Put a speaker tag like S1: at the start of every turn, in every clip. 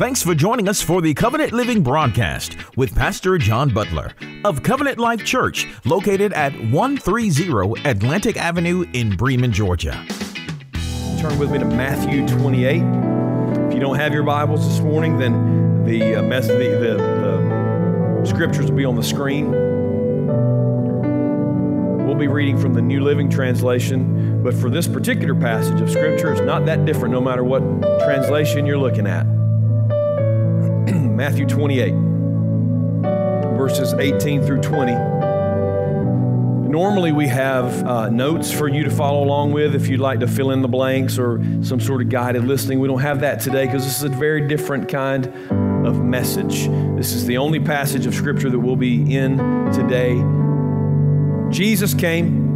S1: Thanks for joining us for the Covenant Living broadcast with Pastor John Butler of Covenant Life Church, located at 130 Atlantic Avenue in Bremen, Georgia.
S2: Turn with me to Matthew 28. If you don't have your Bibles this morning, then the, uh, mess, the, the, the scriptures will be on the screen. We'll be reading from the New Living Translation, but for this particular passage of Scripture, it's not that different no matter what translation you're looking at. Matthew 28, verses 18 through 20. Normally, we have uh, notes for you to follow along with if you'd like to fill in the blanks or some sort of guided listening. We don't have that today because this is a very different kind of message. This is the only passage of Scripture that we'll be in today. Jesus came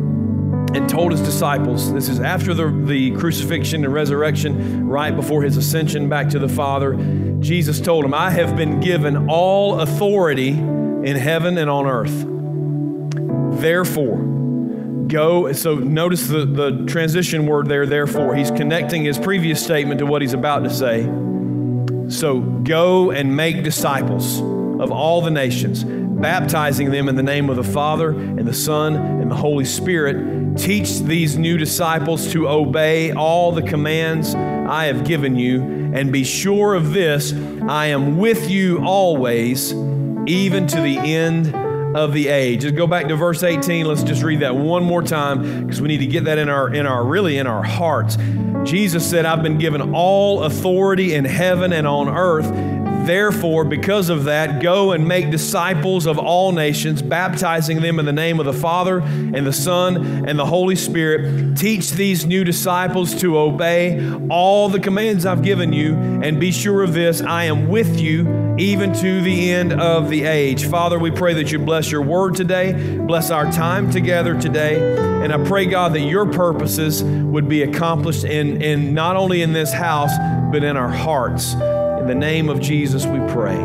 S2: and told his disciples, this is after the, the crucifixion and resurrection, right before his ascension back to the Father. Jesus told him, I have been given all authority in heaven and on earth. Therefore, go. So notice the, the transition word there, therefore. He's connecting his previous statement to what he's about to say. So go and make disciples of all the nations, baptizing them in the name of the Father and the Son and the Holy Spirit Teach these new disciples to obey all the commands I have given you, and be sure of this I am with you always, even to the end of the age. Just go back to verse 18. Let's just read that one more time because we need to get that in our in our really in our hearts. Jesus said, I've been given all authority in heaven and on earth. Therefore, because of that, go and make disciples of all nations, baptizing them in the name of the Father and the Son and the Holy Spirit. Teach these new disciples to obey all the commands I've given you, and be sure of this I am with you even to the end of the age. Father, we pray that you bless your word today, bless our time together today, and I pray, God, that your purposes would be accomplished in, in not only in this house, but in our hearts. In the name of Jesus, we pray.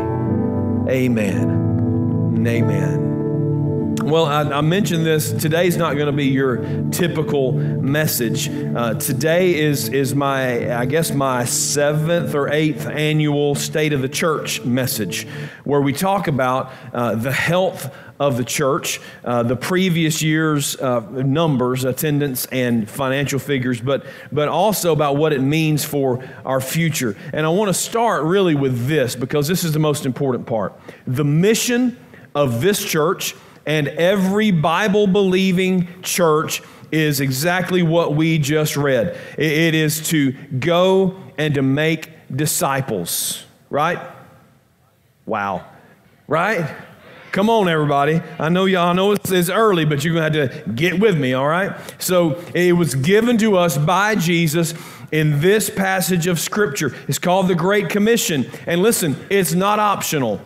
S2: Amen. Amen. Well, I, I, mentioned this. Today's not going to be your typical message. Uh, today is is my, I guess, my seventh or eighth annual State of the Church message, where we talk about uh, the health of the church, uh, the previous year's uh, numbers, attendance, and financial figures, but, but also about what it means for our future. And I want to start really with this because this is the most important part. The mission of this church and every Bible believing church is exactly what we just read it is to go and to make disciples, right? Wow. Right? Come on, everybody. I know y'all know it's, it's early, but you're going to have to get with me, all right? So it was given to us by Jesus in this passage of Scripture. It's called the Great Commission. And listen, it's not optional.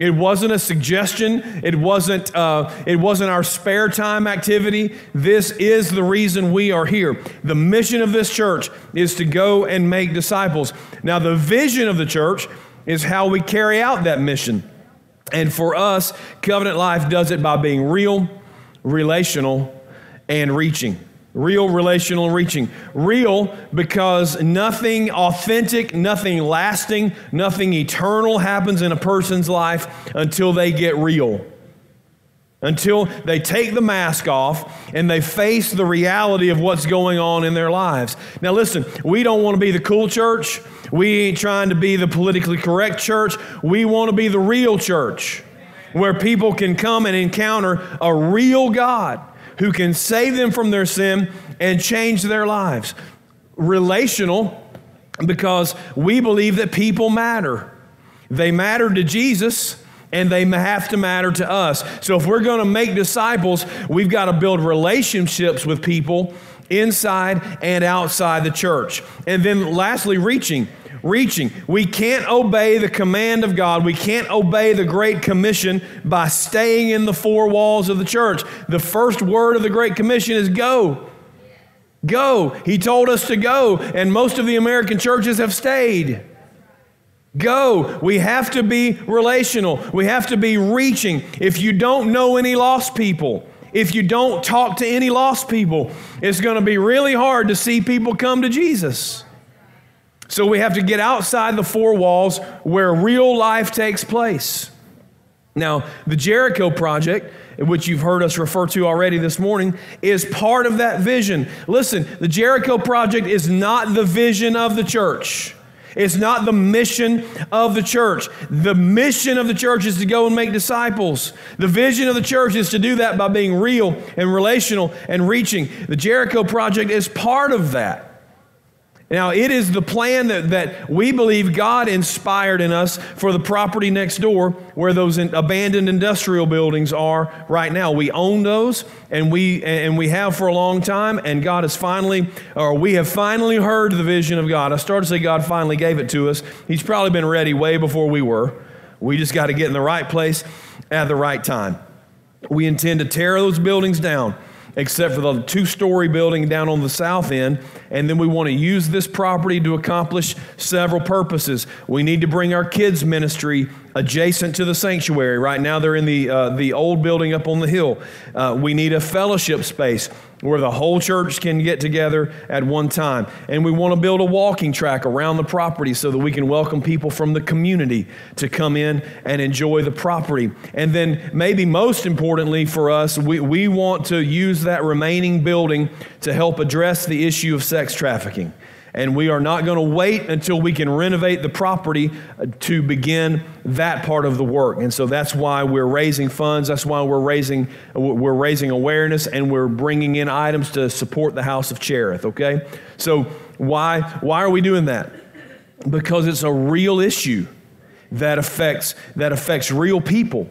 S2: It wasn't a suggestion. It wasn't, uh, it wasn't our spare time activity. This is the reason we are here. The mission of this church is to go and make disciples. Now, the vision of the church is how we carry out that mission. And for us, covenant life does it by being real, relational, and reaching. Real, relational, reaching. Real because nothing authentic, nothing lasting, nothing eternal happens in a person's life until they get real until they take the mask off and they face the reality of what's going on in their lives. Now, listen, we don't want to be the cool church. We ain't trying to be the politically correct church. We want to be the real church where people can come and encounter a real God who can save them from their sin and change their lives. Relational, because we believe that people matter. They matter to Jesus and they have to matter to us. So if we're going to make disciples, we've got to build relationships with people inside and outside the church. And then lastly, reaching. reaching. We can't obey the command of God. We can't obey the Great Commission by staying in the four walls of the church. The first word of the Great Commission is go. Go. He told us to go, and most of the American churches have stayed. Go. We have to be relational. We have to be reaching. If you don't know any lost people, if you don't talk to any lost people, it's going to be really hard to see people come to Jesus. So we have to get outside the four walls where real life takes place. Now, the Jericho Project, which you've heard us refer to already this morning, is part of that vision. Listen, the Jericho Project is not the vision of the church. It's not the mission of the church. The mission of the church is to go and make disciples. The vision of the church is to do that by being real and relational and reaching. The Jericho Project is part of that. Now, it is the plan that, that we believe God inspired in us for the property next door where those in, abandoned industrial buildings are right now. We own those and we, and we have for a long time, and God has finally, or we have finally heard the vision of God. I started to say God finally gave it to us. He's probably been ready way before we were. We just got to get in the right place at the right time. We intend to tear those buildings down except for the two story building down on the south end. And then we want to use this property to accomplish several purposes. We need to bring our kids' ministry adjacent to the sanctuary. Right now, they're in the, uh, the old building up on the hill. Uh, we need a fellowship space where the whole church can get together at one time. And we want to build a walking track around the property so that we can welcome people from the community to come in and enjoy the property. And then, maybe most importantly for us, we, we want to use that remaining building to help address the issue of sex trafficking and we are not going to wait until we can renovate the property uh, to begin that part of the work. And so that's why we're raising funds. That's why we're raising we're raising awareness and we're bringing in items to support the House of Cherith. Okay, so why why are we doing that? Because it's a real issue that affects that affects real people.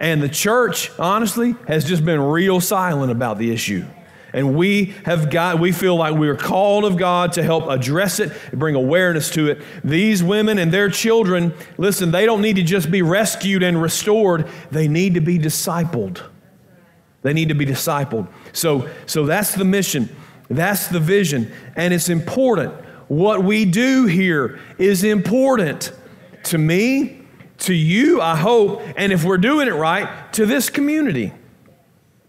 S2: And the church, honestly, has just been real silent about the issue. And we have got, we feel like we are called of God to help address it, bring awareness to it. These women and their children, listen, they don't need to just be rescued and restored, they need to be discipled. They need to be discipled. So, so that's the mission, that's the vision, and it's important. What we do here is important to me, to you, I hope, and if we're doing it right, to this community.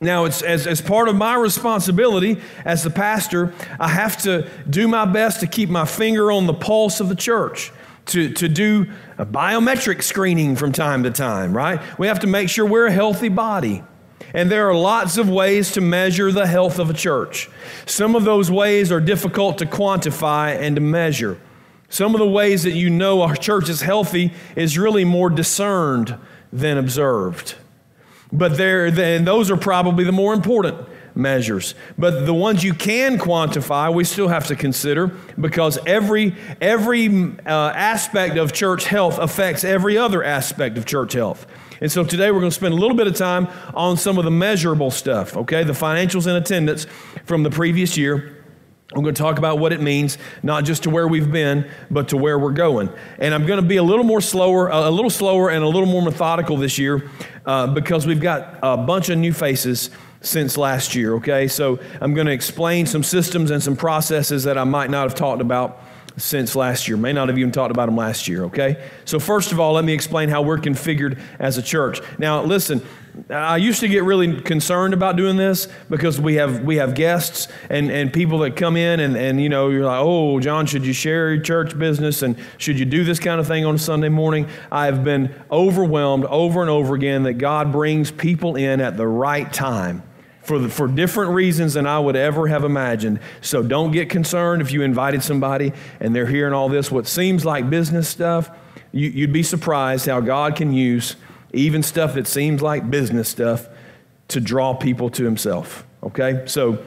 S2: Now, it's, as, as part of my responsibility as the pastor, I have to do my best to keep my finger on the pulse of the church, to, to do a biometric screening from time to time, right? We have to make sure we're a healthy body. And there are lots of ways to measure the health of a church. Some of those ways are difficult to quantify and to measure. Some of the ways that you know our church is healthy is really more discerned than observed. But there, and those are probably the more important measures. But the ones you can quantify, we still have to consider because every, every uh, aspect of church health affects every other aspect of church health. And so today we're going to spend a little bit of time on some of the measurable stuff, okay? The financials and attendance from the previous year. I'm going to talk about what it means, not just to where we've been, but to where we're going. And I'm going to be a little more slower, a little slower, and a little more methodical this year uh, because we've got a bunch of new faces since last year, okay? So I'm going to explain some systems and some processes that I might not have talked about since last year. May not have even talked about them last year, okay? So, first of all, let me explain how we're configured as a church. Now, listen, I used to get really concerned about doing this because we have we have guests and, and people that come in and, and you know you're like oh John should you share your church business and should you do this kind of thing on Sunday morning I have been overwhelmed over and over again that God brings people in at the right time for, the, for different reasons than I would ever have imagined. So don't get concerned if you invited somebody and they're hearing all this what seems like business stuff you, you'd be surprised how God can use even stuff that seems like business stuff, to draw people to Himself. Okay? So,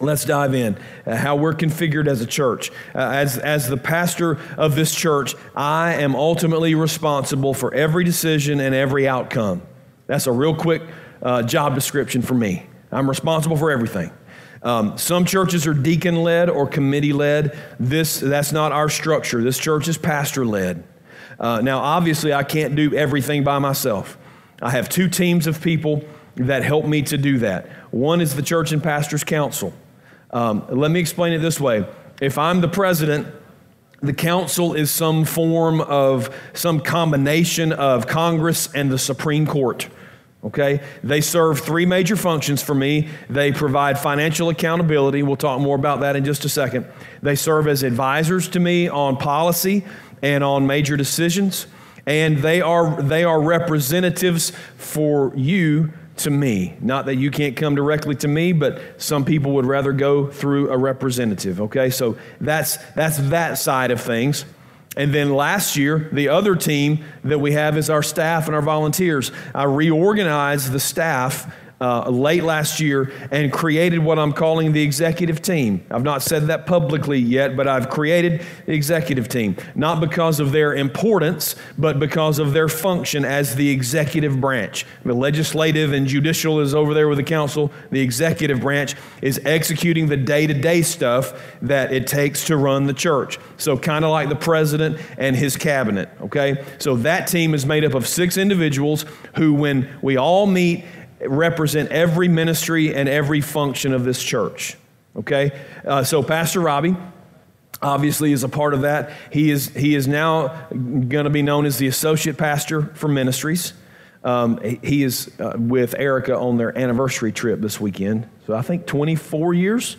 S2: Let's dive in. Uh, how we're configured as a church. Uh, as, as the pastor of this church, I am ultimately responsible for every decision and every outcome. That's a real quick uh, job description for me. I'm responsible for everything. Um, some churches are deacon led or committee led. This that's not our structure. This church is pastor led. Uh, now, obviously, I can't do everything by myself. I have two teams of people that help me to do that. One is the Church and Pastors Council. Um, let me explain it this way if I'm the president, the council is some form of some combination of Congress and the Supreme Court. Okay? They serve three major functions for me. They provide financial accountability. We'll talk more about that in just a second. They serve as advisors to me on policy and on major decisions. And they are, they are representatives for you to me. Not that you can't come directly to me, but some people would rather go through a representative. Okay, so that's that's that side of things. And then last year, the other team that we have is our staff and our volunteers. I reorganized the staff uh, late last year and created what I'm calling the executive team. I've not said that publicly yet, but I've created the executive team, not because of their importance, but because of their function as the executive branch. The legislative and judicial is over there with the council. The executive branch is executing the day to day stuff that it takes to run the church. So, kind of like the president and his cabinet, okay? So, that team is made up of six individuals who, when we all meet, represent every ministry and every function of this church. Okay? Uh, so, Pastor Robbie obviously is a part of that. He is, he is now going to be known as the associate pastor for ministries. Um, he is uh, with Erica on their anniversary trip this weekend. So, I think 24 years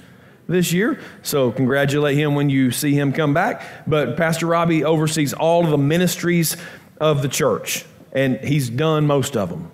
S2: this year. So congratulate him when you see him come back. But Pastor Robbie oversees all of the ministries of the church, and he's done most of them.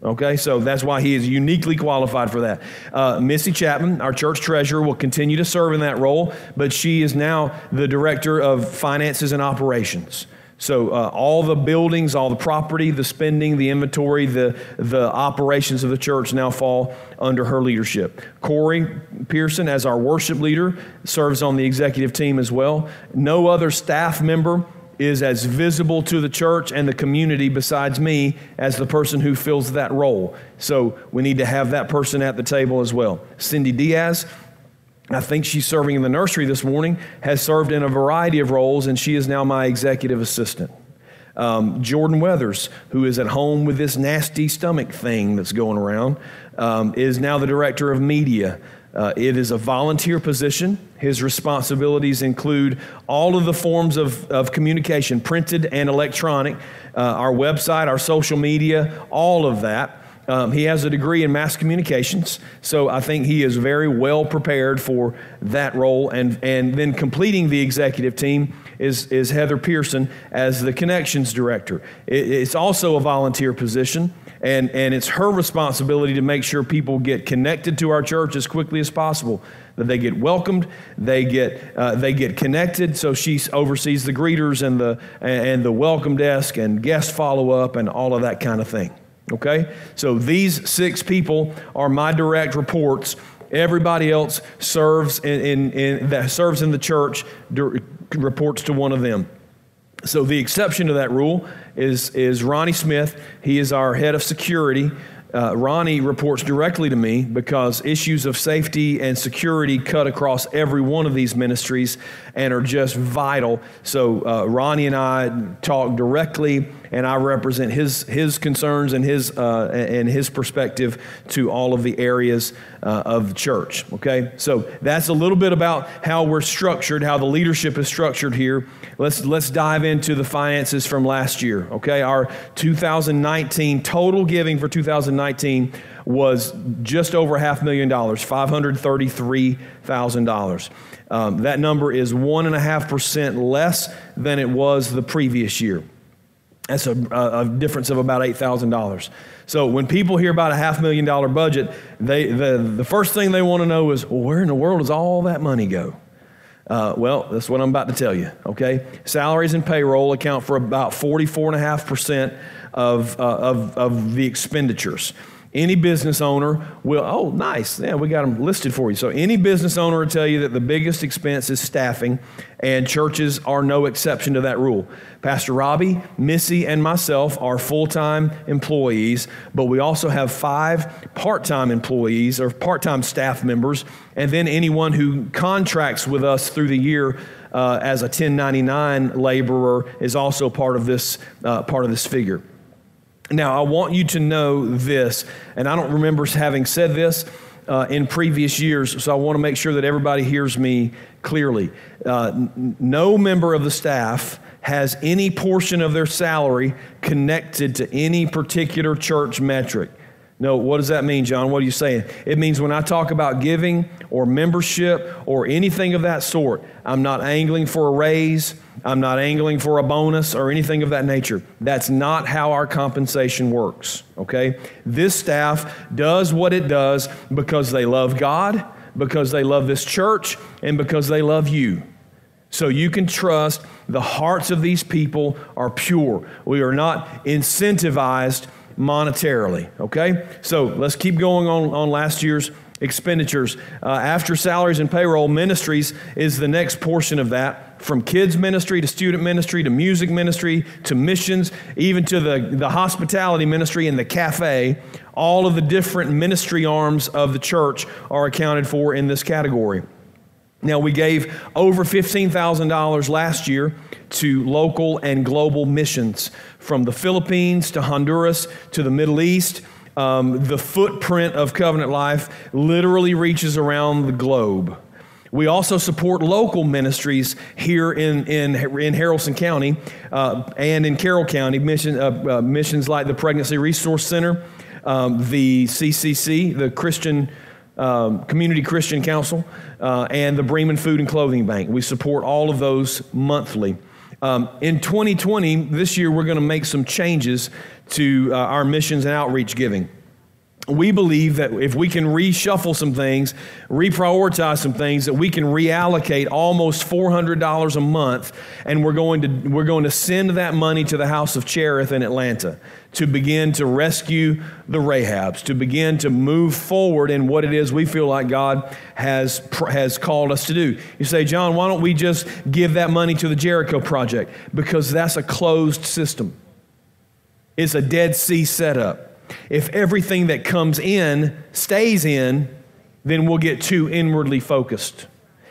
S2: Okay, so that's why he is uniquely qualified for that. Uh, Missy Chapman, our church treasurer, will continue to serve in that role, but she is now the director of finances and operations. So uh, all the buildings, all the property, the spending, the inventory, the, the operations of the church now fall under her leadership. Corey Pearson, as our worship leader, serves on the executive team as well. No other staff member is as visible to the church and the community besides me as the person who fills that role. So we need to have that person at the table as well. Cindy Diaz, I think she's serving in the nursery this morning, has served in a variety of roles, and she is now my executive assistant. Um, Jordan Weathers, who is at home with this nasty stomach thing that's going around, um, is now the director of media. Uh, it is a volunteer position. His responsibilities include all of the forms of, of communication, printed and electronic, uh, our website, our social media, all of that. Um, he has a degree in mass communications, so I think he is very well prepared for that role. And, and then completing the executive team is, is Heather Pearson as the connections director. It, it's also a volunteer position. And, and it's her responsibility to make sure people get connected to our church as quickly as possible. That they get welcomed, they get, uh, they get connected. So she oversees the greeters and the, and the welcome desk and guest follow up and all of that kind of thing. Okay? So these six people are my direct reports. Everybody else serves in, in, in that serves in the church reports to one of them. So the exception to that rule is, is Ronnie Smith. He is our head of security. Uh, Ronnie reports directly to me because issues of safety and security cut across every one of these ministries and are just vital. So uh, Ronnie and I talk directly, and I represent his his concerns and his uh, and his perspective to all of the areas uh, of the church. Okay, so that's a little bit about how we're structured, how the leadership is structured here. Let's let's dive into the finances from last year. Okay, our 2019 total giving for 2019 was just over half million dollars, $533,000. Um, that number is 1.5% less than it was the previous year. That's a, a difference of about $8,000. So when people hear about a half million dollar budget, they, the, the first thing they want to know is, well, where in the world does all that money go? Uh, well, that's what I'm about to tell you, okay? Salaries and payroll account for about 44.5% of, uh, of, of the expenditures. Any business owner will, oh, nice. Yeah, we got them listed for you. So, any business owner will tell you that the biggest expense is staffing, and churches are no exception to that rule. Pastor Robbie, Missy, and myself are full time employees, but we also have five part time employees or part time staff members, and then anyone who contracts with us through the year. Uh, as a 1099 laborer is also part of this uh, part of this figure. Now, I want you to know this, and I don't remember having said this uh, in previous years, so I want to make sure that everybody hears me clearly. Uh, n- no member of the staff has any portion of their salary connected to any particular church metric. No, what does that mean, John? What are you saying? It means when I talk about giving or membership or anything of that sort, I'm not angling for a raise. I'm not angling for a bonus or anything of that nature. That's not how our compensation works, okay? This staff does what it does because they love God, because they love this church, and because they love you. So you can trust the hearts of these people are pure. We are not incentivized monetarily, okay? So let's keep going on, on last year's expenditures. Uh, after salaries and payroll, ministries is the next portion of that. From kids ministry to student ministry to music ministry to missions, even to the, the hospitality ministry and the cafe, all of the different ministry arms of the church are accounted for in this category. Now, we gave over $15,000 last year to local and global missions from the Philippines to Honduras to the Middle East. Um, the footprint of Covenant Life literally reaches around the globe. We also support local ministries here in, in, in Haralson County uh, and in Carroll County, mission, uh, uh, missions like the Pregnancy Resource Center, um, the CCC, the Christian um, Community Christian Council, uh, and the Bremen Food and Clothing Bank. We support all of those monthly. Um, in 2020, this year, we're going to make some changes to uh, our missions and outreach giving we believe that if we can reshuffle some things, reprioritize some things, that we can reallocate almost $400 a month, and we're going to, we're going to send that money to the House of Cherith in Atlanta to begin to rescue the Rahabs, to begin to move forward in what it is we feel like God has, has called us to do. You say, John, why don't we just give that money to the Jericho Project? Because that's a closed system. It's a Dead Sea setup. If everything that comes in stays in, then we'll get too inwardly focused.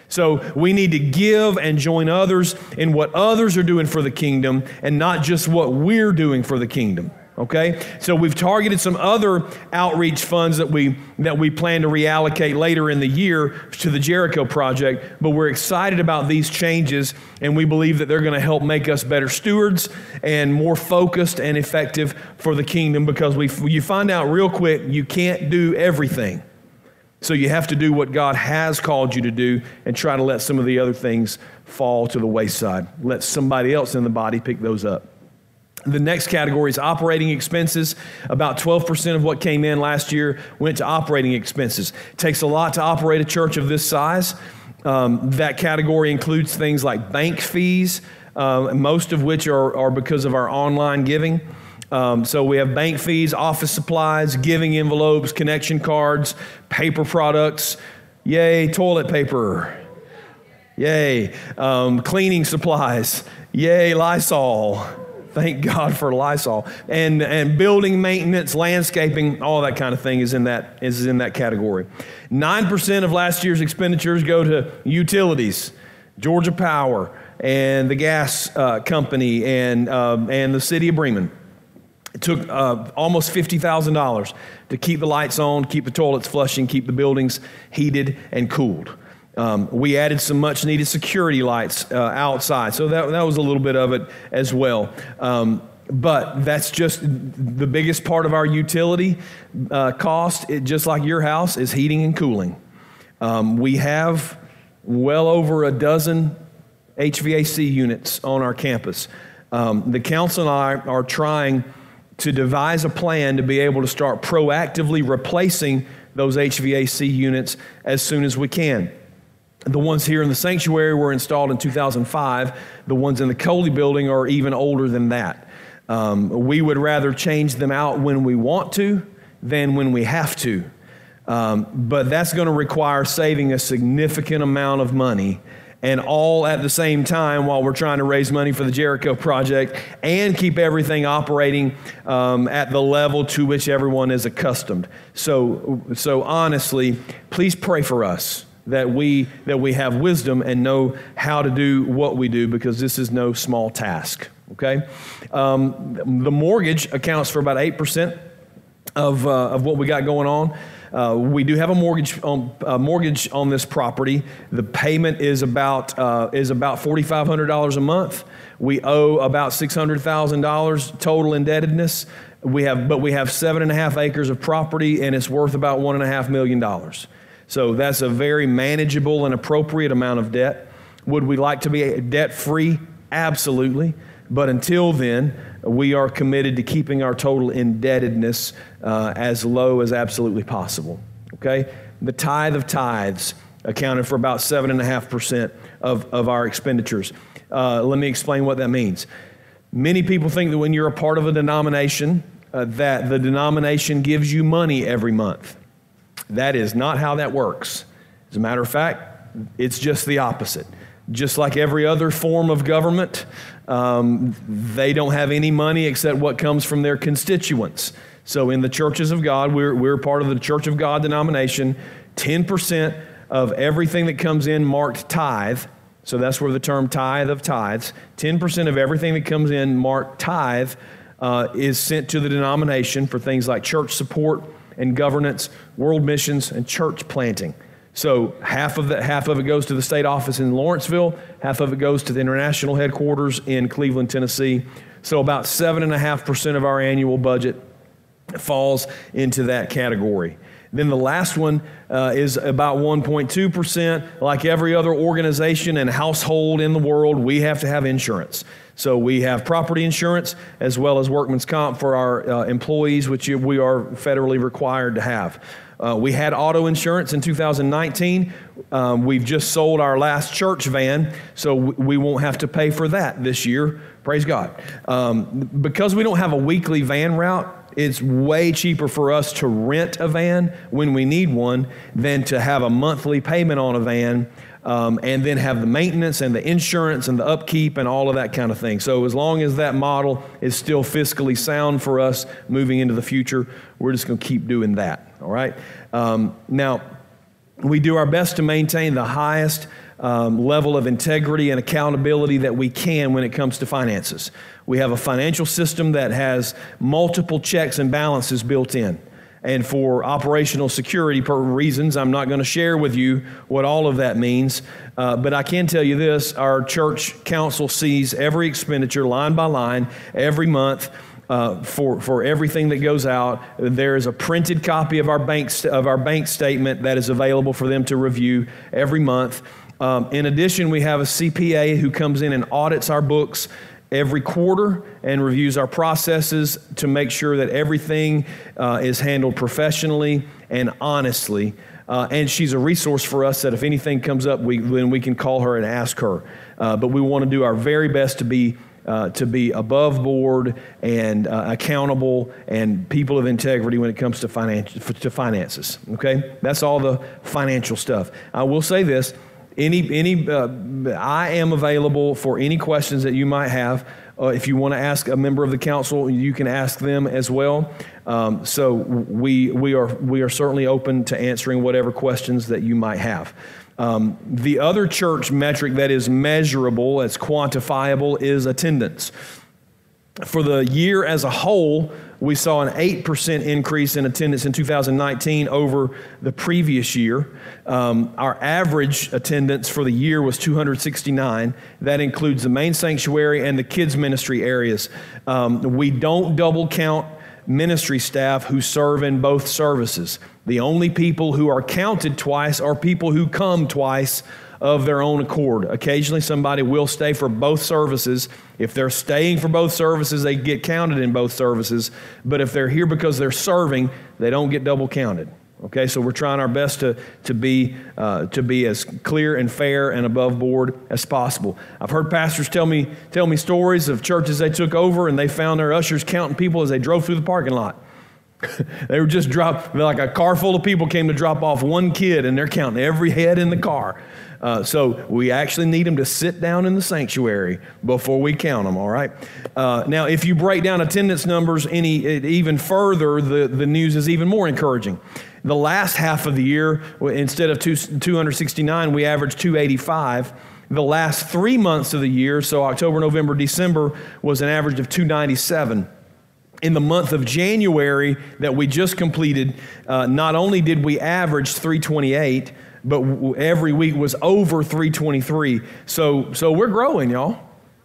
S2: So we need to give and join others in what others are doing for the kingdom and not just what we're doing for the kingdom. Okay? So we've targeted some other outreach funds that we that we plan to reallocate later in the year to the Jericho project, but we're excited about these changes and we believe that they're going to help make us better stewards and more focused and effective for the kingdom because we you find out real quick you can't do everything. So you have to do what God has called you to do and try to let some of the other things fall to the wayside. Let somebody else in the body pick those up. The next category is operating expenses. About 12% of what came in last year went to operating expenses. It takes a lot to operate a church of this size. Um, that category includes things like bank fees, uh, most of which are, are because of our online giving. Um, so we have bank fees, office supplies, giving envelopes, connection cards, paper products. Yay, toilet paper. Yay, um, cleaning supplies. Yay, Lysol. Thank God for Lysol. And, and building maintenance, landscaping, all that kind of thing is in that, is in that category. 9% of last year's expenditures go to utilities, Georgia Power, and the gas uh, company, and, um, and the city of Bremen. It took uh, almost $50,000 to keep the lights on, keep the toilets flushing, keep the buildings heated and cooled. Um, we added some much needed security lights uh, outside. So that, that was a little bit of it as well. Um, but that's just the biggest part of our utility uh, cost, it, just like your house, is heating and cooling. Um, we have well over a dozen HVAC units on our campus. Um, the council and I are trying to devise a plan to be able to start proactively replacing those HVAC units as soon as we can. The ones here in the sanctuary were installed in 2005. The ones in the Coley building are even older than that. Um, we would rather change them out when we want to than when we have to. Um, but that's going to require saving a significant amount of money and all at the same time while we're trying to raise money for the Jericho project and keep everything operating um, at the level to which everyone is accustomed. So, so honestly, please pray for us that we that we have wisdom and know how to do what we do because this is no small task. Okay, um, the mortgage accounts for about eight percent of uh, of what we got going on. Uh, we do have a mortgage on, uh, mortgage on this property. The payment is about, uh, is about $4,500 a month. We owe about $600,000 total indebtedness. We have, but we have seven and a half acres of property and it's worth about one and a half million dollars. So that's a very manageable and appropriate amount of debt. Would we like to be debt free? Absolutely. But until then, we are committed to keeping our total indebtedness uh, as low as absolutely possible. Okay? The tithe of tithes accounted for about 7.5% of, of our expenditures. Uh, let me explain what that means. Many people think that when you're a part of a denomination, uh, that the denomination gives you money every month. That is not how that works. As a matter of fact, it's just the opposite. Just like every other form of government, um, they don't have any money except what comes from their constituents. So in the churches of God, we're, we're part of the Church of God denomination. 10% of everything that comes in marked tithe. So that's where the term tithe of tithes. 10% of everything that comes in marked tithe uh, is sent to the denomination for things like church support and governance, world missions, and church planting. So half of, the, half of it goes to the state office in Lawrenceville, half of it goes to the international headquarters in Cleveland, Tennessee. So about 7.5% of our annual budget falls into that category. Then the last one uh, is about 1.2%. Like every other organization and household in the world, we have to have insurance. So we have property insurance as well as workman's comp for our uh, employees, which we are federally required to have. Uh, we had auto insurance in 2019. Um, we've just sold our last church van, so we won't have to pay for that this year. Praise God. Um, because we don't have a weekly van route, it's way cheaper for us to rent a van when we need one than to have a monthly payment on a van um, and then have the maintenance and the insurance and the upkeep and all of that kind of thing. So, as long as that model is still fiscally sound for us moving into the future, we're just going to keep doing that all right? Um, now, we do our best to maintain the highest um, level of integrity and accountability that we can when it comes to finances. We have a financial system that has multiple checks and balances built in. And for operational security reasons, I'm not going to share with you what all of that means. Uh, but I can tell you this our church council sees every expenditure line by line every month uh, for, for everything that goes out. There is a printed copy of our, bank st- of our bank statement that is available for them to review every month. Um, in addition, we have a CPA who comes in and audits our books every quarter and reviews our processes to make sure that everything uh, is handled professionally and honestly. Uh, and she's a resource for us that if anything comes up, we, then we can call her and ask her. Uh, but we want to do our very best to be uh, to be above board and uh, accountable and people of integrity when it comes to, finan- to finances. Okay? That's all the financial stuff. I will say this any, any, uh, I am available for any questions that you might have. Uh, if you want to ask a member of the council, you can ask them as well. Um, so we, we, are, we are certainly open to answering whatever questions that you might have. Um, the other church metric that is measurable, as quantifiable, is attendance. For the year as a whole, we saw an 8% increase in attendance in 2019 over the previous year. Um, our average attendance for the year was 269. That includes the main sanctuary and the kids' ministry areas. Um, we don't double count ministry staff who serve in both services. The only people who are counted twice are people who come twice of their own accord. Occasionally, somebody will stay for both services. If they're staying for both services, they get counted in both services. But if they're here because they're serving, they don't get double counted. Okay, so we're trying our best to, to, be, uh, to be as clear and fair and above board as possible. I've heard pastors tell me, tell me stories of churches they took over and they found their ushers counting people as they drove through the parking lot. they were just dropped, like a car full of people came to drop off one kid, and they're counting every head in the car. Uh, so we actually need them to sit down in the sanctuary before we count them, all right? Uh, now, if you break down attendance numbers any even further, the, the news is even more encouraging. The last half of the year, instead of two, 269, we averaged 285. The last three months of the year, so October, November, December, was an average of 297 in the month of January that we just completed, uh, not only did we average 328, but every week was over 323. So, so we're growing, y'all.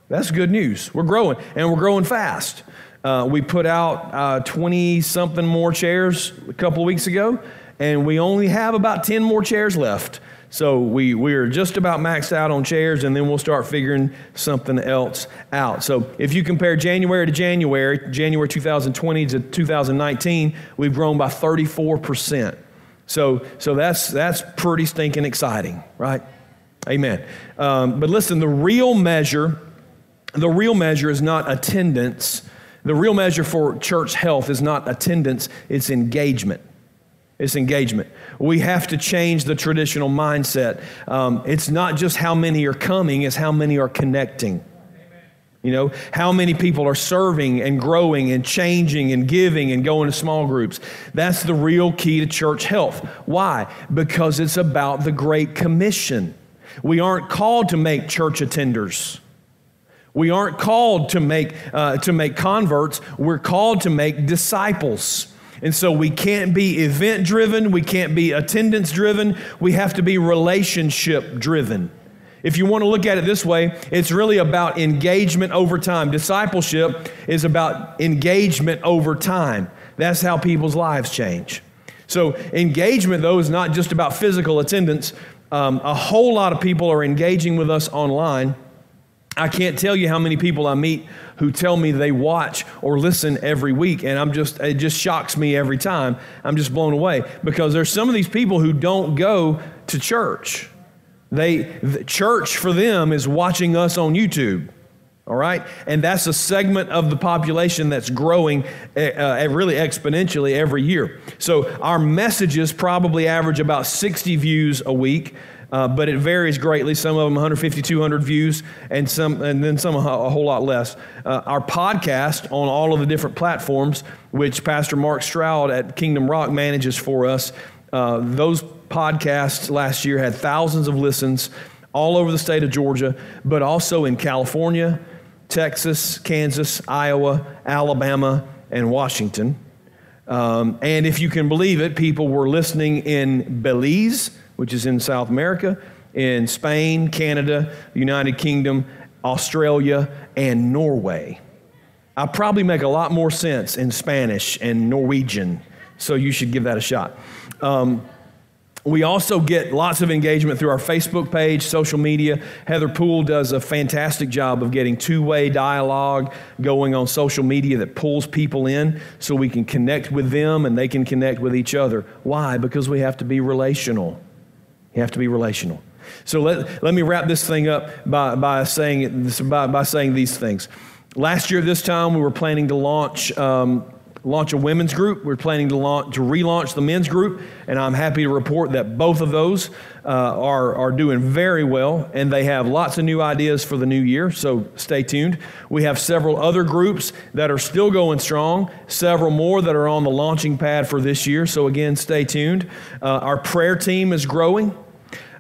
S2: That's good news. We're growing, and we're growing fast. Uh, we put out 20 uh, something more chairs a couple of weeks ago, and we only have about 10 more chairs left. So we, we're just about maxed out on chairs, and then we'll start figuring something else out. So if you compare January to January, January 2020 to 2019, we've grown by 34%. So, so that's, that's pretty stinking exciting, right? Amen. Um, but listen, the real measure, the real measure is not attendance. The real measure for church health is not attendance, it's engagement. It's engagement. We have to change the traditional mindset. Um, it's not just how many are coming, it's how many are connecting. You know, how many people are serving and growing and changing and giving and going to small groups. That's the real key to church health. Why? Because it's about the Great Commission. We aren't called to make church attenders. We aren't called to make, uh, to make converts. We're called to make disciples. And so we can't be event driven, we can't be attendance driven, we have to be relationship driven. If you want to look at it this way, it's really about engagement over time. Discipleship is about engagement over time. That's how people's lives change. So, engagement, though, is not just about physical attendance. Um, a whole lot of people are engaging with us online I can't tell you how many people I meet who tell me they watch or listen every week, and I'm just, it just shocks me every time. I'm just blown away because there's some of these people who don't go to church. They, the church for them is watching us on YouTube. All right? And that's a segment of the population that's growing uh, really exponentially every year. So our messages probably average about 60 views a week uh, but it varies greatly. Some of them 150, 200 views, and some, and then some a, whole lot less. Uh, our podcast on all of the different platforms, which Pastor Mark Stroud at Kingdom Rock manages for us, uh, those podcasts last year had thousands of listens all over the state of Georgia, but also in California, Texas, Kansas, Iowa, Alabama, and Washington. Um, and if you can believe it, people were listening in Belize which is in South America, in Spain, Canada, the United Kingdom, Australia, and Norway. I probably make a lot more sense in Spanish and Norwegian, so you should give that a shot. Um, we also get lots of engagement through our Facebook page, social media. Heather Poole does a fantastic job of getting two way dialogue going on social media that pulls people in so we can connect with them and they can connect with each other. Why? Because we have to be relational. You have to be relational. So let, let me wrap this thing up by, by, saying, by, by saying these things. Last year, this time, we were planning to launch, um, launch a women's group. We are planning to, launch, to relaunch the men's group, and I'm happy to report that both of those uh, are, are doing very well, and they have lots of new ideas for the new year, so stay tuned. We have several other groups that are still going strong, several more that are on the launching pad for this year, so again, stay tuned. Uh, our prayer team is growing.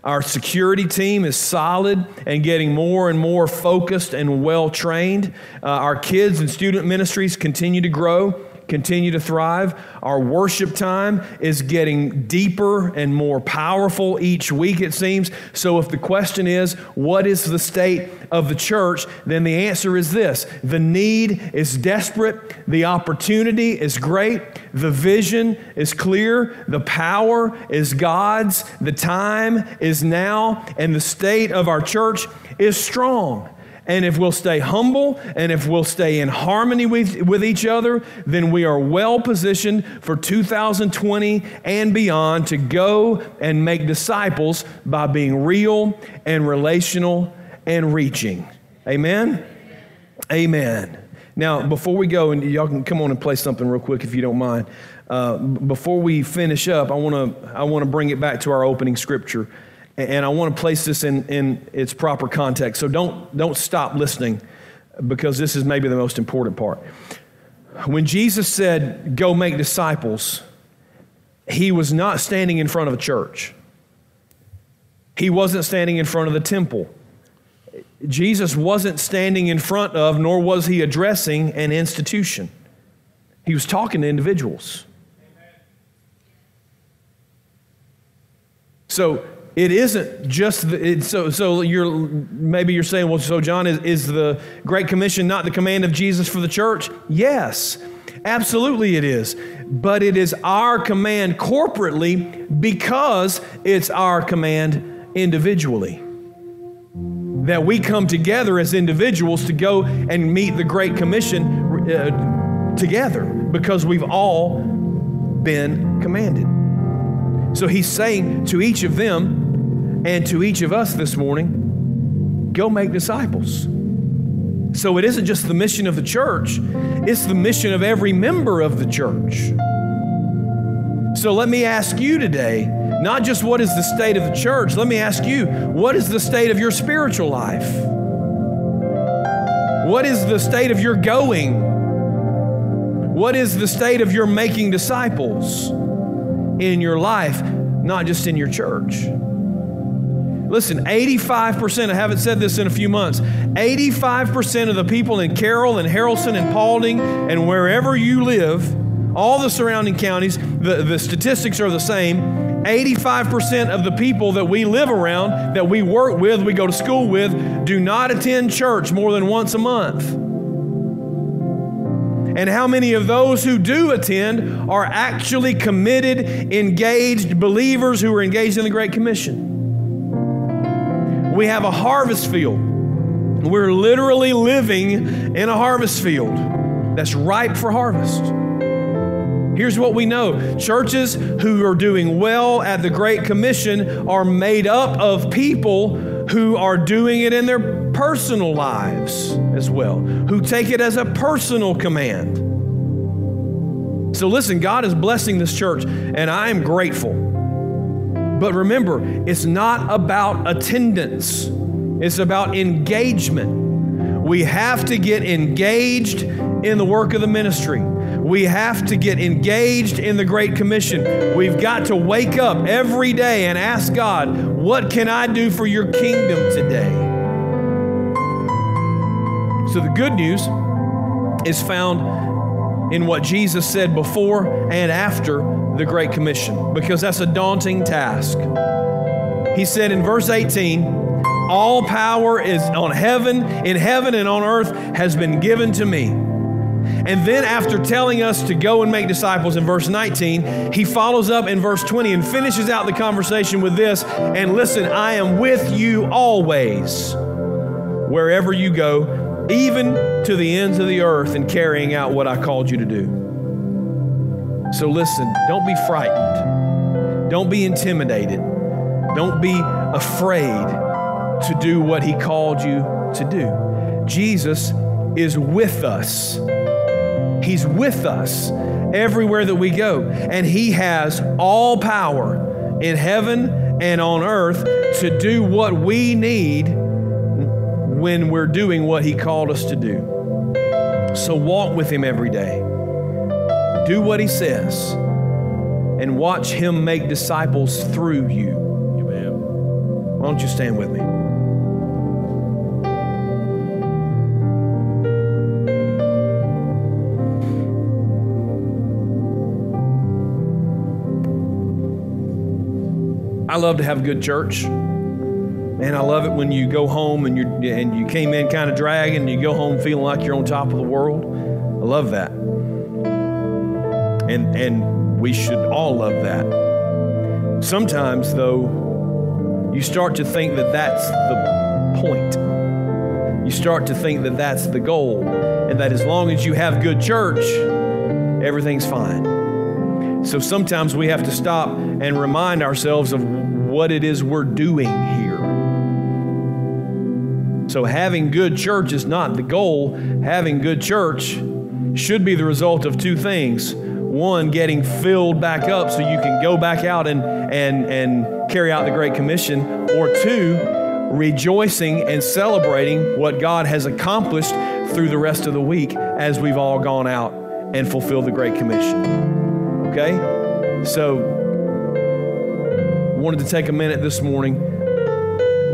S2: Our security team is solid and getting more and more focused and well trained. Uh, our kids and student ministries continue to grow continue to thrive. Our worship time is getting deeper and more powerful each week, it seems. So, if the question is, what is the state of the church? then the answer is this the need is desperate, the opportunity is great, the vision is clear, the power is God's, the time is now, and the state of our church is strong. And if we'll stay humble and if we'll stay in harmony with, with each other, then we are well positioned for 2020 and beyond to go and make disciples by being real and relational and reaching. Amen? Amen. Now, before we go, and y'all can come on and play something real quick if you don't mind. uh, before we finish up, I want to I want to bring it back to our opening scripture, and I want to place this in, in its proper context. So don't don't stop listening, because this is maybe the most important part. When Jesus said, "Go make disciples," he was not standing in front of a church. He wasn't standing in front of the temple. Jesus wasn't standing in front of, nor was he addressing an institution. He was talking to individuals. So it isn't just the, it, so so you're maybe you're saying well so John is, is the great commission not the command of Jesus for the church? Yes absolutely it is. But it is our command corporately because it's our command individually. That we come together as individuals to go and meet the great commission uh, together because we've all been commanded so he's saying to each of them and to each of us this morning go make disciples. So it isn't just the mission of the church, it's the mission of every member of the church. So let me ask you today not just what is the state of the church, let me ask you what is the state of your spiritual life? What is the state of your going? What is the state of your making disciples? In your life, not just in your church. Listen, 85%, I haven't said this in a few months, 85% of the people in Carroll and Haralson and Paulding and wherever you live, all the surrounding counties, the, the statistics are the same. 85% of the people that we live around, that we work with, we go to school with, do not attend church more than once a month. And how many of those who do attend are actually committed, engaged believers who are engaged in the Great Commission? We have a harvest field. We're literally living in a harvest field that's ripe for harvest. Here's what we know churches who are doing well at the Great Commission are made up of people who are doing it in their personal lives as well, who take it as a personal command. So listen, God is blessing this church, and I am grateful. But remember, it's not about attendance, it's about engagement. We have to get engaged in the work of the ministry. We have to get engaged in the Great Commission. We've got to wake up every day and ask God, What can I do for your kingdom today? So the good news is found in what Jesus said before and after the Great Commission, because that's a daunting task. He said in verse 18, All power is on heaven, in heaven and on earth has been given to me. And then, after telling us to go and make disciples in verse 19, he follows up in verse 20 and finishes out the conversation with this and listen, I am with you always, wherever you go, even to the ends of the earth, and carrying out what I called you to do. So, listen, don't be frightened, don't be intimidated, don't be afraid to do what he called you to do. Jesus is with us. He's with us everywhere that we go. And He has all power in heaven and on earth to do what we need when we're doing what He called us to do. So walk with Him every day. Do what He says and watch Him make disciples through you. Amen. Why don't you stand with me? I love to have good church. And I love it when you go home and you and you came in kind of dragging and you go home feeling like you're on top of the world. I love that. And and we should all love that. Sometimes though, you start to think that that's the point. You start to think that that's the goal and that as long as you have good church, everything's fine. So sometimes we have to stop and remind ourselves of what it is we're doing here. So, having good church is not the goal. Having good church should be the result of two things. one, getting filled back up so you can go back out and, and, and carry out the Great Commission, or two, rejoicing and celebrating what God has accomplished through the rest of the week as we've all gone out and fulfilled the Great Commission. Okay? So, wanted to take a minute this morning,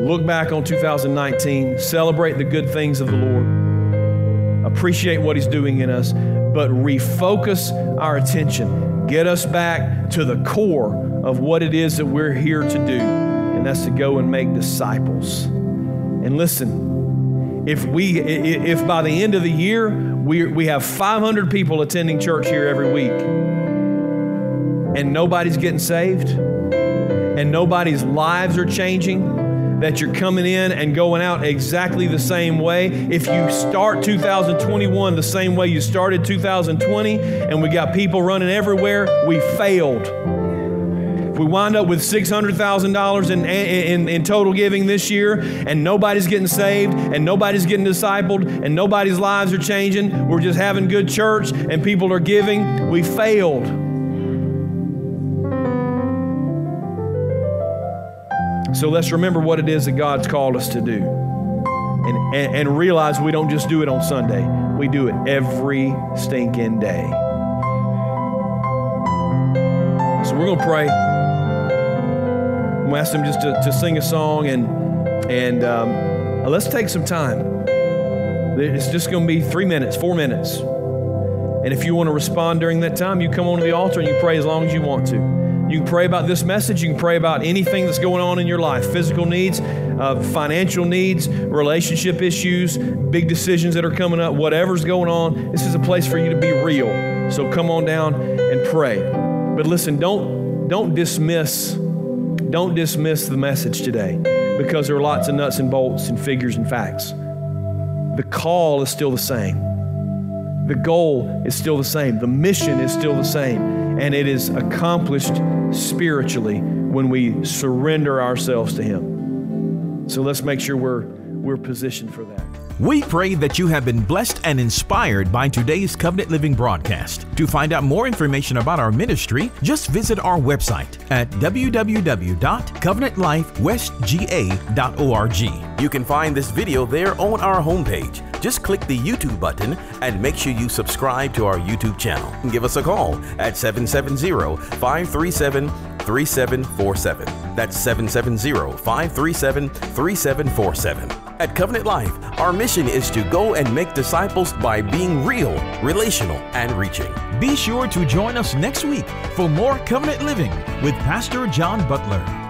S2: look back on 2019, celebrate the good things of the Lord, appreciate what He's doing in us, but refocus our attention. Get us back to the core of what it is that we're here to do, and that's to go and make disciples. And listen, if we if by the end of the year we, we have 500 people attending church here every week and nobody's getting saved and nobody's lives are changing, that you're coming in and going out exactly the same way. If you start 2021 the same way you started 2020, and we got people running everywhere, we failed. If we wind up with $600,000 in, in, in total giving this year, and nobody's getting saved, and nobody's getting discipled, and nobody's lives are changing, we're just having good church, and people are giving, we failed. So let's remember what it is that God's called us to do. And, and, and, realize we don't just do it on Sunday, we do it every stinking day. So we're going to pray. I'm going to ask them just to, to sing a song and, and um, let's take some time. It's just going to be three minutes, four minutes. And if you want to respond during that time, you come onto the altar and you pray as long as you want to. You can pray about this message. You can pray about anything that's going on in your life physical needs, uh, financial needs, relationship issues, big decisions that are coming up, whatever's going on. This is a place for you to be real. So come on down and pray. But listen, don't, don't dismiss. Don't dismiss the message today because there are lots of nuts and bolts and figures and facts. The call is still the same. The goal is still the same. The mission is still the same. And it is accomplished spiritually when we surrender ourselves to Him. So let's make sure we're, we're positioned for that.
S1: We pray that you have been blessed and inspired by today's Covenant Living broadcast. To find out more information about our ministry, just visit our website at www.covenantlifewestga.org. You can find this video there on our homepage. Just click the YouTube button and make sure you subscribe to our YouTube channel. Give us a call at 770 537 3747. That's 770 537 3747. At Covenant Life, our mission is to go and make disciples by being real, relational, and reaching. Be sure to join us next week for more Covenant Living with Pastor John Butler.